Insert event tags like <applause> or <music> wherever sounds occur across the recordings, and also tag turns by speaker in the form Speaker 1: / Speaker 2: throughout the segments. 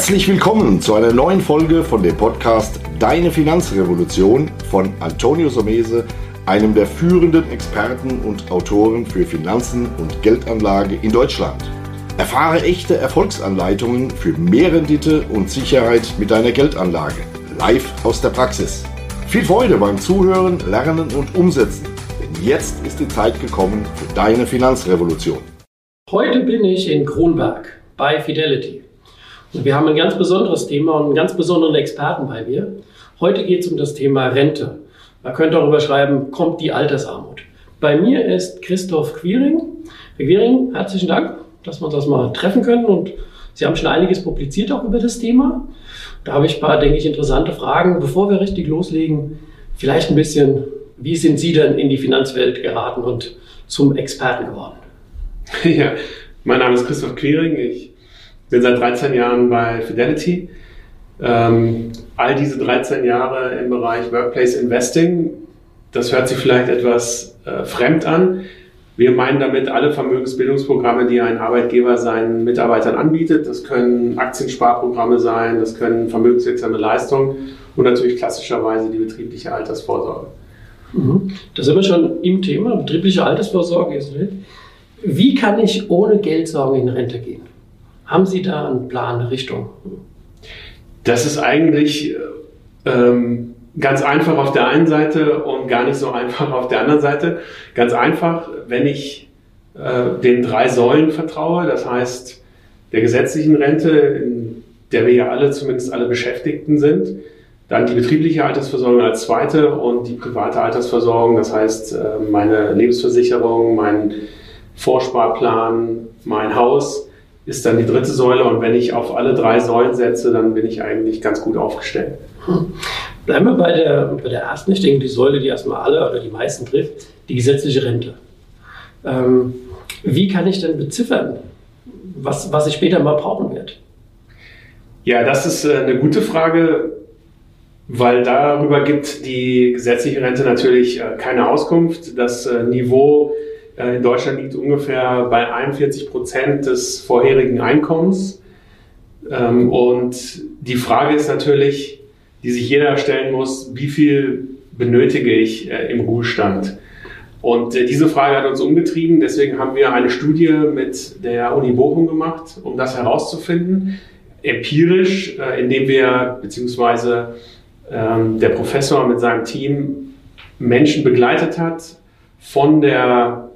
Speaker 1: Herzlich willkommen zu einer neuen Folge von dem Podcast Deine Finanzrevolution von Antonio Somese, einem der führenden Experten und Autoren für Finanzen und Geldanlage in Deutschland. Erfahre echte Erfolgsanleitungen für mehr Rendite und Sicherheit mit deiner Geldanlage. Live aus der Praxis. Viel Freude beim Zuhören, Lernen und Umsetzen. Denn jetzt ist die Zeit gekommen für deine Finanzrevolution.
Speaker 2: Heute bin ich in Kronberg bei Fidelity. Und wir haben ein ganz besonderes Thema und einen ganz besonderen Experten bei mir. Heute geht es um das Thema Rente. Man könnte darüber schreiben, kommt die Altersarmut. Bei mir ist Christoph Quiring. Herr Quiring, herzlichen Dank, dass wir uns das mal treffen können. Und Sie haben schon einiges publiziert auch über das Thema. Da habe ich ein paar, denke ich, interessante Fragen. Bevor wir richtig loslegen, vielleicht ein bisschen, wie sind Sie denn in die Finanzwelt geraten und zum Experten geworden? <laughs>
Speaker 3: Ja, mein Name ist Christoph Quiring. Ich bin seit 13 Jahren bei Fidelity. Ähm, all diese 13 Jahre im Bereich Workplace Investing, das hört sich vielleicht etwas äh, fremd an. Wir meinen damit alle Vermögensbildungsprogramme, die ein Arbeitgeber seinen Mitarbeitern anbietet. Das können Aktiensparprogramme sein, das können vermögenswirksame Leistungen und natürlich klassischerweise die betriebliche Altersvorsorge.
Speaker 2: Mhm. Da sind wir schon im Thema, betriebliche Altersvorsorge ist nicht. Wie kann ich ohne Geldsorgen in Rente gehen? Haben Sie da einen Plan, eine Richtung?
Speaker 3: Das ist eigentlich ähm, ganz einfach auf der einen Seite und gar nicht so einfach auf der anderen Seite. Ganz einfach, wenn ich äh, den drei Säulen vertraue, das heißt der gesetzlichen Rente, in der wir ja alle, zumindest alle Beschäftigten sind, dann die betriebliche Altersversorgung als zweite und die private Altersversorgung, das heißt äh, meine Lebensversicherung, mein Vorsparplan, mein Haus ist dann die dritte Säule. Und wenn ich auf alle drei Säulen setze, dann bin ich eigentlich ganz gut aufgestellt.
Speaker 2: Hm. Bleiben wir bei der, bei der ersten. Ich denke, die Säule, die erstmal alle oder die meisten trifft, die gesetzliche Rente. Ähm, wie kann ich denn beziffern, was, was ich später mal brauchen werde?
Speaker 3: Ja, das ist äh, eine gute Frage, weil darüber gibt die gesetzliche Rente natürlich äh, keine Auskunft. Das äh, Niveau in Deutschland liegt ungefähr bei 41 Prozent des vorherigen Einkommens. Ähm, und die Frage ist natürlich, die sich jeder stellen muss, wie viel benötige ich äh, im Ruhestand? Und äh, diese Frage hat uns umgetrieben. Deswegen haben wir eine Studie mit der Uni Bochum gemacht, um das herauszufinden. Empirisch, indem wir, beziehungsweise ähm, der Professor mit seinem Team Menschen begleitet hat, von der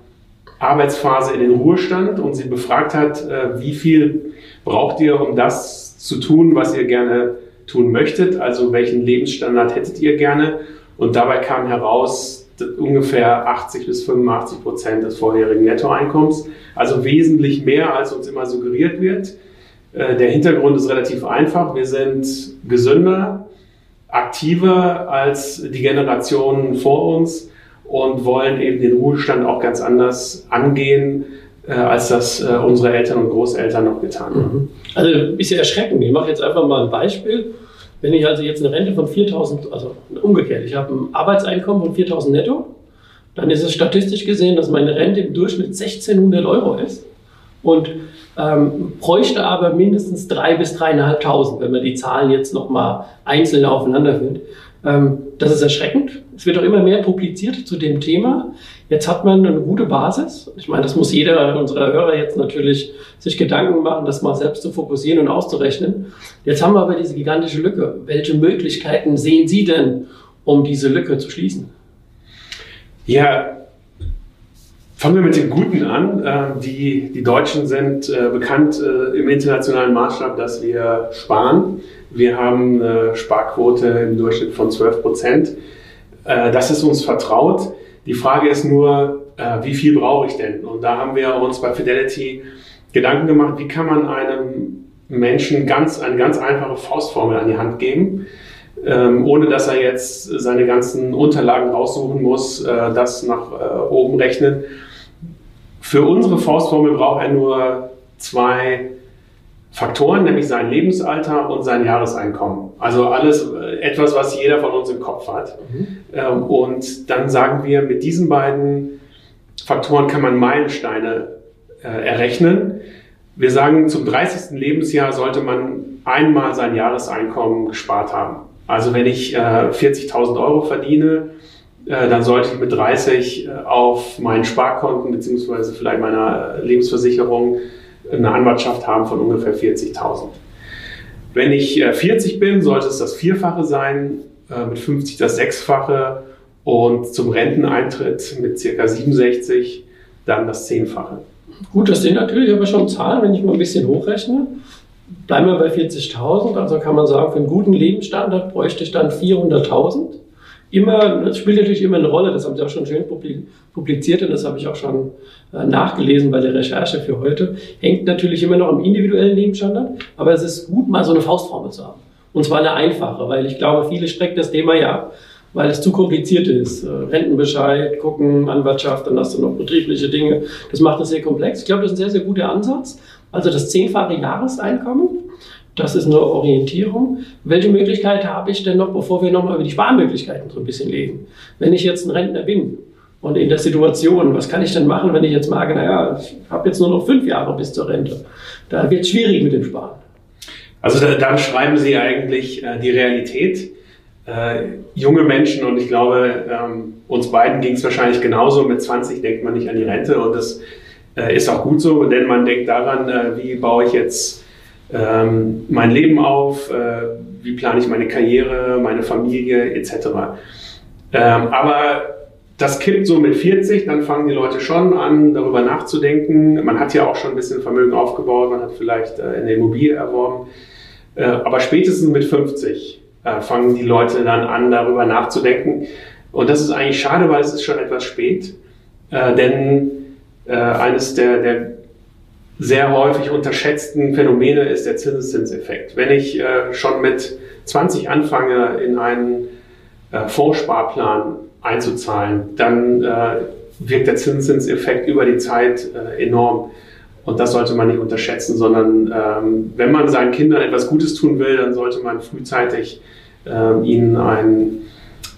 Speaker 3: Arbeitsphase in den Ruhestand und sie befragt hat, äh, wie viel braucht ihr, um das zu tun, was ihr gerne tun möchtet, also welchen Lebensstandard hättet ihr gerne. Und dabei kam heraus ungefähr 80 bis 85 Prozent des vorherigen Nettoeinkommens, also wesentlich mehr, als uns immer suggeriert wird. Äh, der Hintergrund ist relativ einfach. Wir sind gesünder, aktiver als die Generationen vor uns und wollen eben den Ruhestand auch ganz anders angehen, äh, als das äh, unsere Eltern und Großeltern noch getan haben. Mhm.
Speaker 2: Also ist ja erschreckend. Ich mache jetzt einfach mal ein Beispiel. Wenn ich also jetzt eine Rente von 4000, also umgekehrt, ich habe ein Arbeitseinkommen von 4000 netto, dann ist es statistisch gesehen, dass meine Rente im Durchschnitt 1600 Euro ist und ähm, bräuchte aber mindestens 3.000 bis 3.500, wenn man die Zahlen jetzt nochmal einzeln aufeinander führt. Ähm, das ist erschreckend. Es wird auch immer mehr publiziert zu dem Thema. Jetzt hat man eine gute Basis. Ich meine, das muss jeder unserer Hörer jetzt natürlich sich Gedanken machen, das mal selbst zu fokussieren und auszurechnen. Jetzt haben wir aber diese gigantische Lücke. Welche Möglichkeiten sehen Sie denn, um diese Lücke zu schließen?
Speaker 3: Ja, Fangen wir mit den Guten an. Ähm, die, die Deutschen sind äh, bekannt äh, im internationalen Maßstab, dass wir sparen. Wir haben eine Sparquote im Durchschnitt von 12 Prozent. Äh, das ist uns vertraut. Die Frage ist nur, wie viel brauche ich denn? Und da haben wir uns bei Fidelity Gedanken gemacht, wie kann man einem Menschen ganz, eine ganz einfache Faustformel an die Hand geben, ähm, ohne dass er jetzt seine ganzen Unterlagen raussuchen muss, äh, das nach äh, oben rechnen. Für unsere Faustformel braucht er nur zwei Faktoren, nämlich sein Lebensalter und sein Jahreseinkommen. Also alles äh, etwas, was jeder von uns im Kopf hat. Mhm. Ähm, und dann sagen wir, mit diesen beiden Faktoren kann man Meilensteine äh, errechnen. Wir sagen, zum 30. Lebensjahr sollte man einmal sein Jahreseinkommen gespart haben. Also wenn ich äh, 40.000 Euro verdiene, äh, dann sollte ich mit 30 äh, auf meinen Sparkonten beziehungsweise vielleicht meiner Lebensversicherung eine Anwartschaft haben von ungefähr 40.000. Wenn ich 40 äh, bin, sollte es das Vierfache sein, äh, mit 50 das Sechsfache und zum Renteneintritt mit circa 67 dann das Zehnfache.
Speaker 2: Gut, das sind natürlich aber schon Zahlen, wenn ich mal ein bisschen hochrechne. Bleiben wir bei 40.000, also kann man sagen, für einen guten Lebensstandard bräuchte ich dann 400.000. Immer, das spielt natürlich immer eine Rolle, das haben Sie auch schon schön publiziert und das habe ich auch schon äh, nachgelesen bei der Recherche für heute. Hängt natürlich immer noch am individuellen Lebensstandard, aber es ist gut, mal so eine Faustformel zu haben. Und zwar eine einfache, weil ich glaube, viele strecken das Thema ja weil es zu kompliziert ist. Äh, Rentenbescheid, gucken, Anwaltschaft, dann hast du noch betriebliche Dinge. Das macht es sehr komplex. Ich glaube, das ist ein sehr, sehr guter Ansatz. Also das zehnfache Jahreseinkommen, das ist eine Orientierung. Welche Möglichkeit habe ich denn noch, bevor wir nochmal über die Sparmöglichkeiten so ein bisschen reden? Wenn ich jetzt ein Rentner bin und in der Situation, was kann ich denn machen, wenn ich jetzt mag, naja, ich habe jetzt nur noch fünf Jahre bis zur Rente. Da wird es schwierig mit dem Sparen.
Speaker 3: Also da, dann schreiben Sie eigentlich äh, die Realität. Äh, junge Menschen und ich glaube, ähm, uns beiden ging es wahrscheinlich genauso. Mit 20 denkt man nicht an die Rente und das äh, ist auch gut so, denn man denkt daran, äh, wie baue ich jetzt ähm, mein Leben auf, äh, wie plane ich meine Karriere, meine Familie etc. Ähm, aber das kippt so mit 40, dann fangen die Leute schon an, darüber nachzudenken. Man hat ja auch schon ein bisschen Vermögen aufgebaut, man hat vielleicht äh, eine Immobilie erworben. Äh, aber spätestens mit 50 äh, fangen die Leute dann an, darüber nachzudenken. Und das ist eigentlich schade, weil es ist schon etwas spät. Äh, denn äh, eines der, der sehr häufig unterschätzten Phänomene ist der Zinseszinseffekt. Wenn ich äh, schon mit 20 anfange, in einen äh, Fondssparplan einzuzahlen, dann äh, wirkt der Zinseszinseffekt über die Zeit äh, enorm. Und das sollte man nicht unterschätzen, sondern ähm, wenn man seinen Kindern etwas Gutes tun will, dann sollte man frühzeitig ähm, ihnen einen,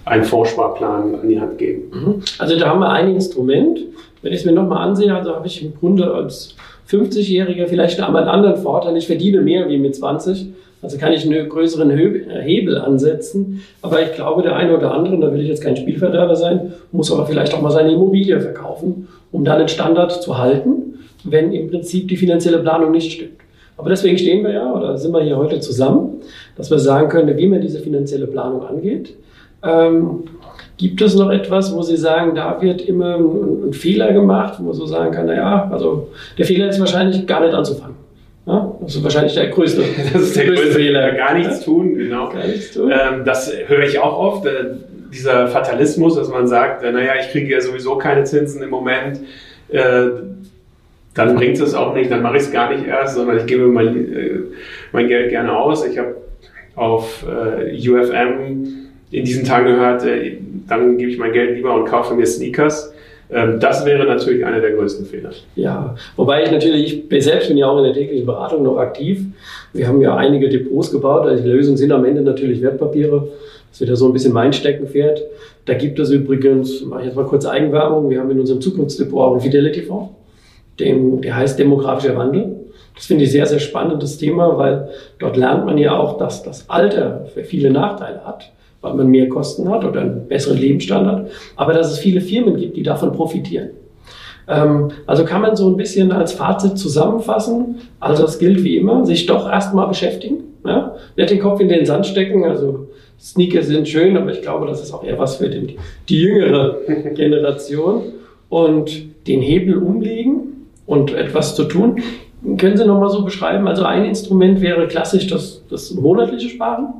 Speaker 3: einen Fondssparplan an die Hand geben.
Speaker 2: Mhm. Also da haben wir ein Instrument. Wenn ich es mir nochmal ansehe, also habe ich im Grunde als 50-Jähriger vielleicht einmal einen anderen Vorteil. Ich verdiene mehr wie mit 20. Also kann ich einen größeren Hebel ansetzen. Aber ich glaube, der eine oder andere, da will ich jetzt kein Spielverderber sein, muss aber vielleicht auch mal seine Immobilie verkaufen, um dann den Standard zu halten, wenn im Prinzip die finanzielle Planung nicht stimmt. Aber deswegen stehen wir ja oder sind wir hier heute zusammen, dass wir sagen können, wie man diese finanzielle Planung angeht. Ähm, Gibt es noch etwas, wo Sie sagen, da wird immer ein, ein Fehler gemacht, wo man so sagen kann, naja, also der Fehler ist wahrscheinlich gar nicht anzufangen. Ja? Das ist wahrscheinlich der größte. <laughs>
Speaker 3: Das ist der, größte, Fehler. Gar nichts tun, genau. Gar nichts tun. Ähm, das höre ich auch oft, äh, dieser Fatalismus, dass man sagt, äh, naja, ich kriege ja sowieso keine Zinsen im Moment. Äh, dann bringt es auch nicht, dann mache ich es gar nicht erst, sondern ich gebe mein, äh, mein Geld gerne aus. Ich habe auf äh, UFM in diesen Tagen gehört, äh, dann gebe ich mein Geld lieber und kaufe mir Sneakers. Ähm, das wäre natürlich einer der größten Fehler.
Speaker 2: Ja, wobei ich natürlich, ich selbst bin ja auch in der täglichen Beratung noch aktiv. Wir haben ja einige Depots gebaut. Also die Lösung sind am Ende natürlich Wertpapiere. Das wird ja so ein bisschen mein Steckenpferd. Da gibt es übrigens, mache ich jetzt mal kurz Eigenwerbung, wir haben in unserem Zukunftsdepot auch einen Fidelity-Fonds. Der heißt demografischer Wandel. Das finde ich sehr, sehr spannendes Thema, weil dort lernt man ja auch, dass das Alter viele Nachteile hat weil man mehr Kosten hat oder einen besseren Lebensstandard, aber dass es viele Firmen gibt, die davon profitieren. Ähm, also kann man so ein bisschen als Fazit zusammenfassen. Also es gilt wie immer, sich doch erstmal beschäftigen. Ja? Nicht den Kopf in den Sand stecken. Also Sneaker sind schön, aber ich glaube, das ist auch eher was für den, die jüngere <laughs> Generation. Und den Hebel umlegen und etwas zu tun. Können Sie nochmal so beschreiben? Also ein Instrument wäre klassisch das, das monatliche Sparen.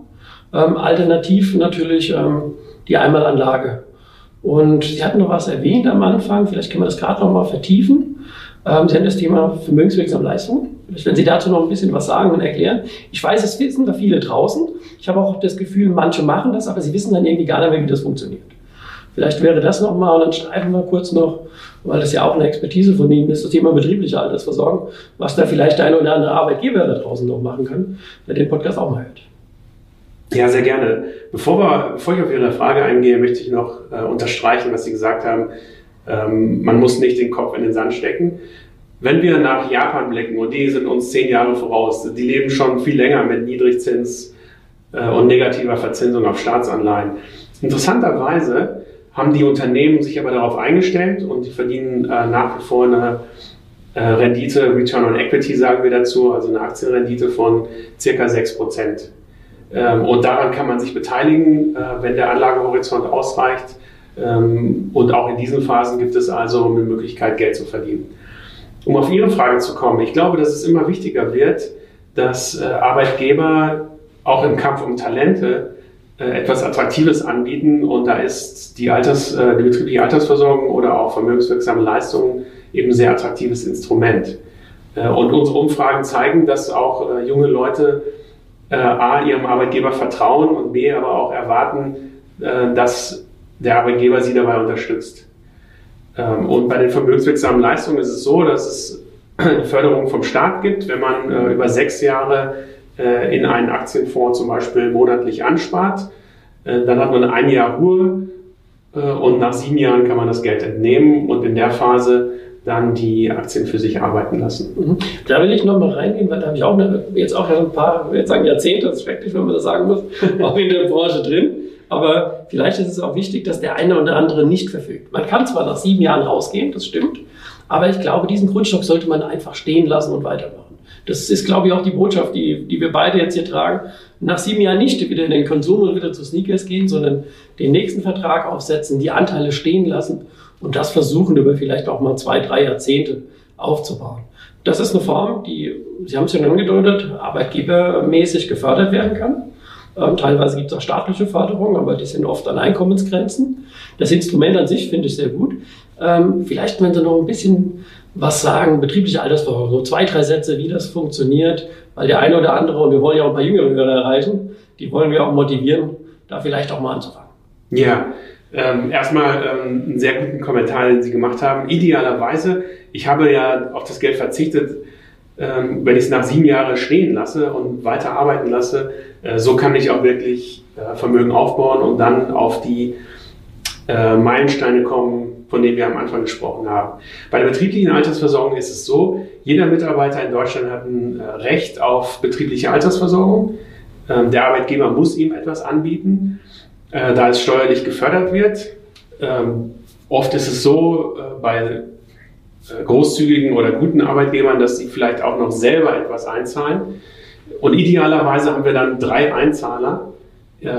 Speaker 2: Ähm, alternativ natürlich ähm, die Einmalanlage. Und Sie hatten noch was erwähnt am Anfang, vielleicht können wir das gerade noch mal vertiefen. Ähm, Sie haben das Thema vermögenswirksame Leistungen. Wenn Sie dazu noch ein bisschen was sagen und erklären. Ich weiß, es wissen da viele draußen. Ich habe auch das Gefühl, manche machen das, aber sie wissen dann irgendwie gar nicht mehr, wie das funktioniert. Vielleicht wäre das nochmal, und dann streifen wir kurz noch, weil das ja auch eine Expertise von Ihnen ist, das Thema betriebliche Altersversorgung, was da vielleicht der eine oder andere Arbeitgeber da draußen noch machen kann, der den Podcast auch mal hört.
Speaker 3: Ja, sehr gerne. Bevor, wir, bevor ich auf Ihre Frage eingehe, möchte ich noch äh, unterstreichen, was Sie gesagt haben. Ähm, man muss nicht den Kopf in den Sand stecken. Wenn wir nach Japan blicken, und die sind uns zehn Jahre voraus, die leben schon viel länger mit Niedrigzins äh, und negativer Verzinsung auf Staatsanleihen. Interessanterweise haben die Unternehmen sich aber darauf eingestellt und die verdienen äh, nach wie vor eine äh, Rendite, Return on Equity sagen wir dazu, also eine Aktienrendite von circa 6 Prozent. Ähm, und daran kann man sich beteiligen, äh, wenn der Anlagehorizont ausreicht. Ähm, und auch in diesen Phasen gibt es also eine Möglichkeit, Geld zu verdienen. Um auf Ihre Frage zu kommen, ich glaube, dass es immer wichtiger wird, dass äh, Arbeitgeber auch im Kampf um Talente etwas Attraktives anbieten und da ist die, Alters, die betriebliche Altersversorgung oder auch vermögenswirksame Leistungen eben ein sehr attraktives Instrument. Und unsere Umfragen zeigen, dass auch junge Leute äh, A, ihrem Arbeitgeber vertrauen und B, aber auch erwarten, äh, dass der Arbeitgeber sie dabei unterstützt. Ähm, und bei den vermögenswirksamen Leistungen ist es so, dass es eine Förderung vom Staat gibt, wenn man äh, über sechs Jahre äh, in einen Aktienfonds zum Beispiel monatlich anspart. Äh, dann hat man ein Jahr Ruhe äh, und nach sieben Jahren kann man das Geld entnehmen und in der Phase dann die Aktien für sich arbeiten lassen.
Speaker 2: Mhm. Da will ich noch mal reingehen, weil da habe ich auch eine, jetzt auch ein paar, jetzt sagen Jahrzehnte, das ist schrecklich, wenn man das sagen muss, <laughs> auch in der Branche drin. Aber vielleicht ist es auch wichtig, dass der eine oder andere nicht verfügt. Man kann zwar nach sieben Jahren rausgehen, das stimmt, aber ich glaube, diesen Grundstock sollte man einfach stehen lassen und weitermachen. Das ist, glaube ich, auch die Botschaft, die, die wir beide jetzt hier tragen. Nach sieben Jahren nicht wieder in den Konsum und wieder zu Sneakers gehen, sondern den nächsten Vertrag aufsetzen, die Anteile stehen lassen und das versuchen über vielleicht auch mal zwei, drei Jahrzehnte aufzubauen. Das ist eine Form, die, Sie haben es schon angedeutet, arbeitgebermäßig gefördert werden kann. Ähm, teilweise gibt es auch staatliche Förderungen, aber die sind oft an Einkommensgrenzen. Das Instrument an sich finde ich sehr gut. Ähm, vielleicht, wenn Sie noch ein bisschen was sagen, betriebliche Altersversorgung, so zwei, drei Sätze, wie das funktioniert, weil der eine oder andere, und wir wollen ja auch ein paar jüngere Hörer erreichen, die wollen wir auch motivieren, da vielleicht auch mal anzufangen.
Speaker 3: Ja, ähm, erstmal ähm, einen sehr guten Kommentar, den Sie gemacht haben. Idealerweise, ich habe ja auf das Geld verzichtet, ähm, wenn ich es nach sieben Jahren stehen lasse und weiter arbeiten lasse, äh, so kann ich auch wirklich äh, Vermögen aufbauen und dann auf die äh, Meilensteine kommen, von denen wir am Anfang gesprochen haben. Bei der betrieblichen Altersversorgung ist es so, jeder Mitarbeiter in Deutschland hat ein äh, Recht auf betriebliche Altersversorgung. Ähm, der Arbeitgeber muss ihm etwas anbieten äh, da es steuerlich gefördert wird. Ähm, oft ist es so äh, bei großzügigen oder guten Arbeitgebern, dass sie vielleicht auch noch selber etwas einzahlen. Und idealerweise haben wir dann drei Einzahler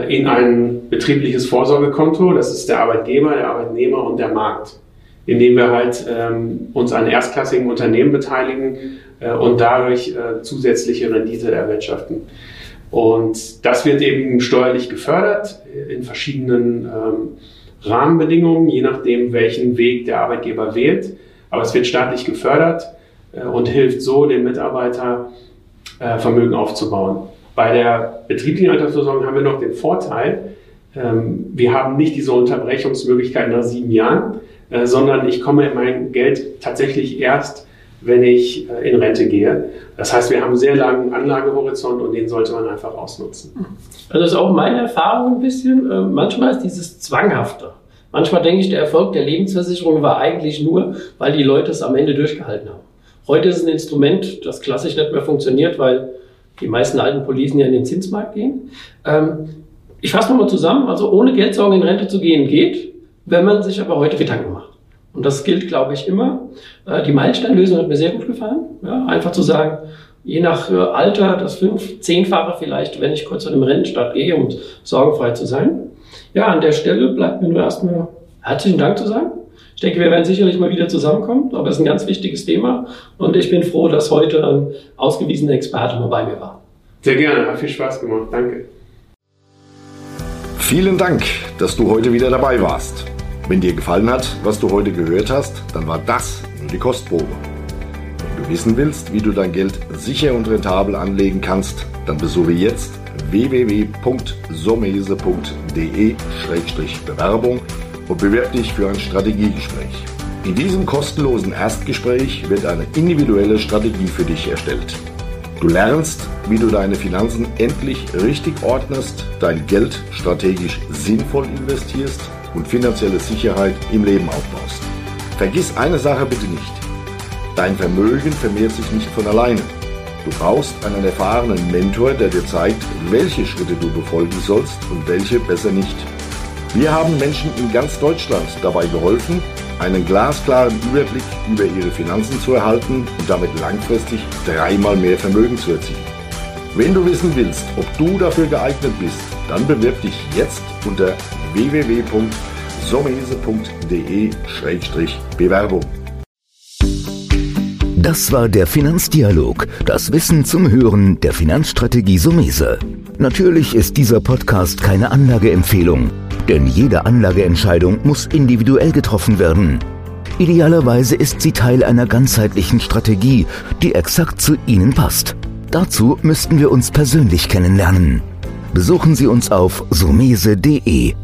Speaker 3: in ein betriebliches Vorsorgekonto. Das ist der Arbeitgeber, der Arbeitnehmer und der Markt, indem wir halt ähm, uns an erstklassigen Unternehmen beteiligen äh, und dadurch äh, zusätzliche Rendite erwirtschaften. Und das wird eben steuerlich gefördert in verschiedenen ähm, Rahmenbedingungen, je nachdem, welchen Weg der Arbeitgeber wählt. Aber es wird staatlich gefördert äh, und hilft so, den Mitarbeiter äh, Vermögen aufzubauen. Bei der betrieblichen Altersversorgung haben wir noch den Vorteil, ähm, wir haben nicht diese Unterbrechungsmöglichkeit nach sieben Jahren, äh, sondern ich komme in mein Geld tatsächlich erst wenn ich äh, in Rente gehe. Das heißt, wir haben einen sehr langen Anlagehorizont und den sollte man einfach ausnutzen.
Speaker 2: Also das ist auch meine Erfahrung ein bisschen. Äh, manchmal ist dieses Zwanghafte. Manchmal denke ich, der Erfolg der Lebensversicherung war eigentlich nur, weil die Leute es am Ende durchgehalten haben. Heute ist es ein Instrument, das klassisch nicht mehr funktioniert, weil die meisten alten Policen ja in den Zinsmarkt gehen. Ähm, ich fasse nochmal zusammen. Also ohne Geldsorgen in Rente zu gehen geht, wenn man sich aber heute Gedanken macht. Und das gilt, glaube ich, immer. Äh, die Meilensteinlösung hat mir sehr gut gefallen. Ja, einfach zu sagen, je nach äh, Alter das fünf, zehnfache vielleicht, wenn ich kurz zu einem Rennstart gehe, um sorgenfrei zu sein. Ja, an der Stelle bleibt mir nur erstmal herzlichen Dank zu sagen. Ich denke, wir werden sicherlich mal wieder zusammenkommen, aber es ist ein ganz wichtiges Thema und ich bin froh, dass heute ein ausgewiesener Experte mal bei mir war.
Speaker 3: Sehr gerne, hat viel Spaß gemacht. Danke.
Speaker 1: Vielen Dank, dass du heute wieder dabei warst. Wenn dir gefallen hat, was du heute gehört hast, dann war das nur die Kostprobe. wissen willst, wie du dein Geld sicher und rentabel anlegen kannst, dann besuche jetzt www.somese.de-bewerbung und bewirb dich für ein Strategiegespräch. In diesem kostenlosen Erstgespräch wird eine individuelle Strategie für dich erstellt. Du lernst, wie du deine Finanzen endlich richtig ordnest, dein Geld strategisch sinnvoll investierst und finanzielle Sicherheit im Leben aufbaust. Vergiss eine Sache bitte nicht. Dein Vermögen vermehrt sich nicht von alleine. Du brauchst einen erfahrenen Mentor, der dir zeigt, welche Schritte du befolgen sollst und welche besser nicht. Wir haben Menschen in ganz Deutschland dabei geholfen, einen glasklaren Überblick über ihre Finanzen zu erhalten und damit langfristig dreimal mehr Vermögen zu erzielen. Wenn du wissen willst, ob du dafür geeignet bist, dann bewirb dich jetzt unter www.somese.de-bewerbung.
Speaker 4: Das war der Finanzdialog, das Wissen zum Hören der Finanzstrategie Sumese. Natürlich ist dieser Podcast keine Anlageempfehlung. Denn jede Anlageentscheidung muss individuell getroffen werden. Idealerweise ist sie Teil einer ganzheitlichen Strategie, die exakt zu Ihnen passt. Dazu müssten wir uns persönlich kennenlernen. Besuchen Sie uns auf sumese.de